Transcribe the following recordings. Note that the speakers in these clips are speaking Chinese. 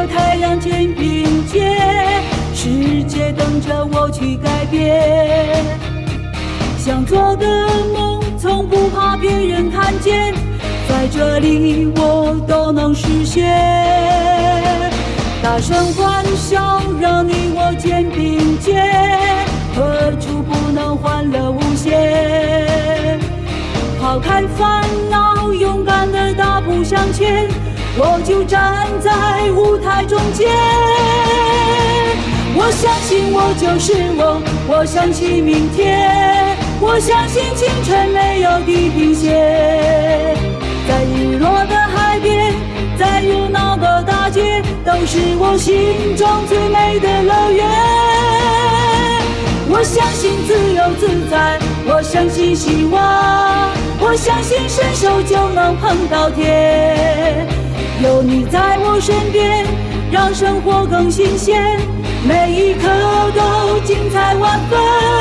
和太阳肩并肩，世界等着我去改变。想做的梦，从不怕别人看见，在这里我都能实现。大声欢笑，让你我肩并肩，何处不能欢乐无限？抛开烦恼，勇敢的大步向前，我就站在舞台中间。我相信我就是我，我相信明天，我相信青春没有地平线，在日落的海边，在热闹的大街。都是我心中最美的乐园。我相信自由自在，我相信希望，我相信伸手就能碰到天。你在我身边，让生活更新鲜，每一刻都精彩万分。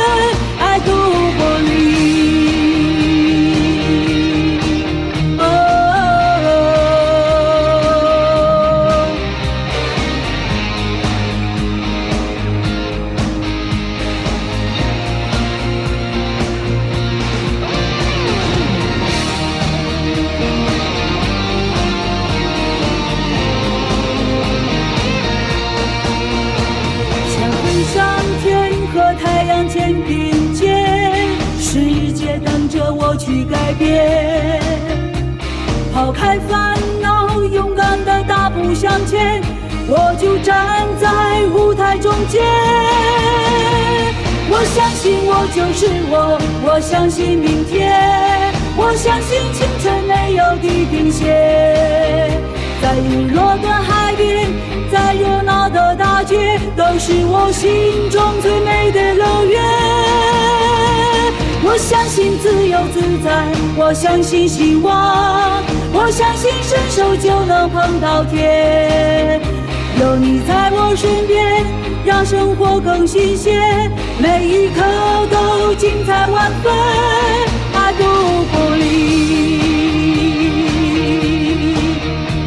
我去改变，抛开烦恼，勇敢的大步向前，我就站在舞台中间。我相信我就是我，我相信明天，我相信青春没有地平线。在日落的海边，在热闹的大街，都是我心中最美的乐园。我相信自由自在，我相信希望，我相信伸手就能碰到天。有你在我身边，让生活更新鲜，每一刻都精彩万分。爱不孤立，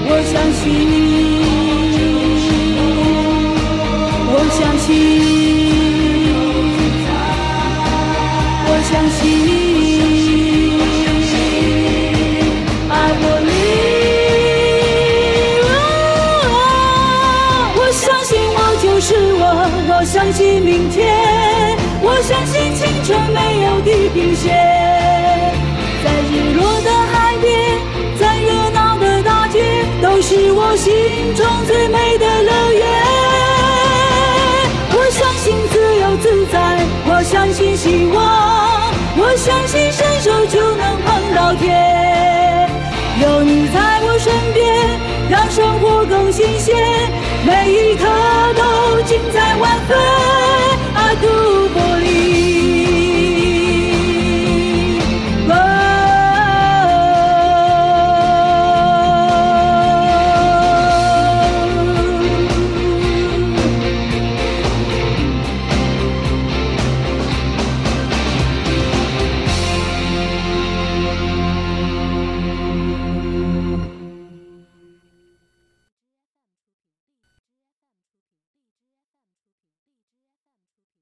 我相信，我相信。我，相信明天，我相信青春没有地平线。在日落的海边，在热闹的大街，都是我心中最美的乐园。我相信自由自在，我相信希望。我相信伸手就能碰到天，有你在我身边，让生活更新鲜，每一刻精彩万分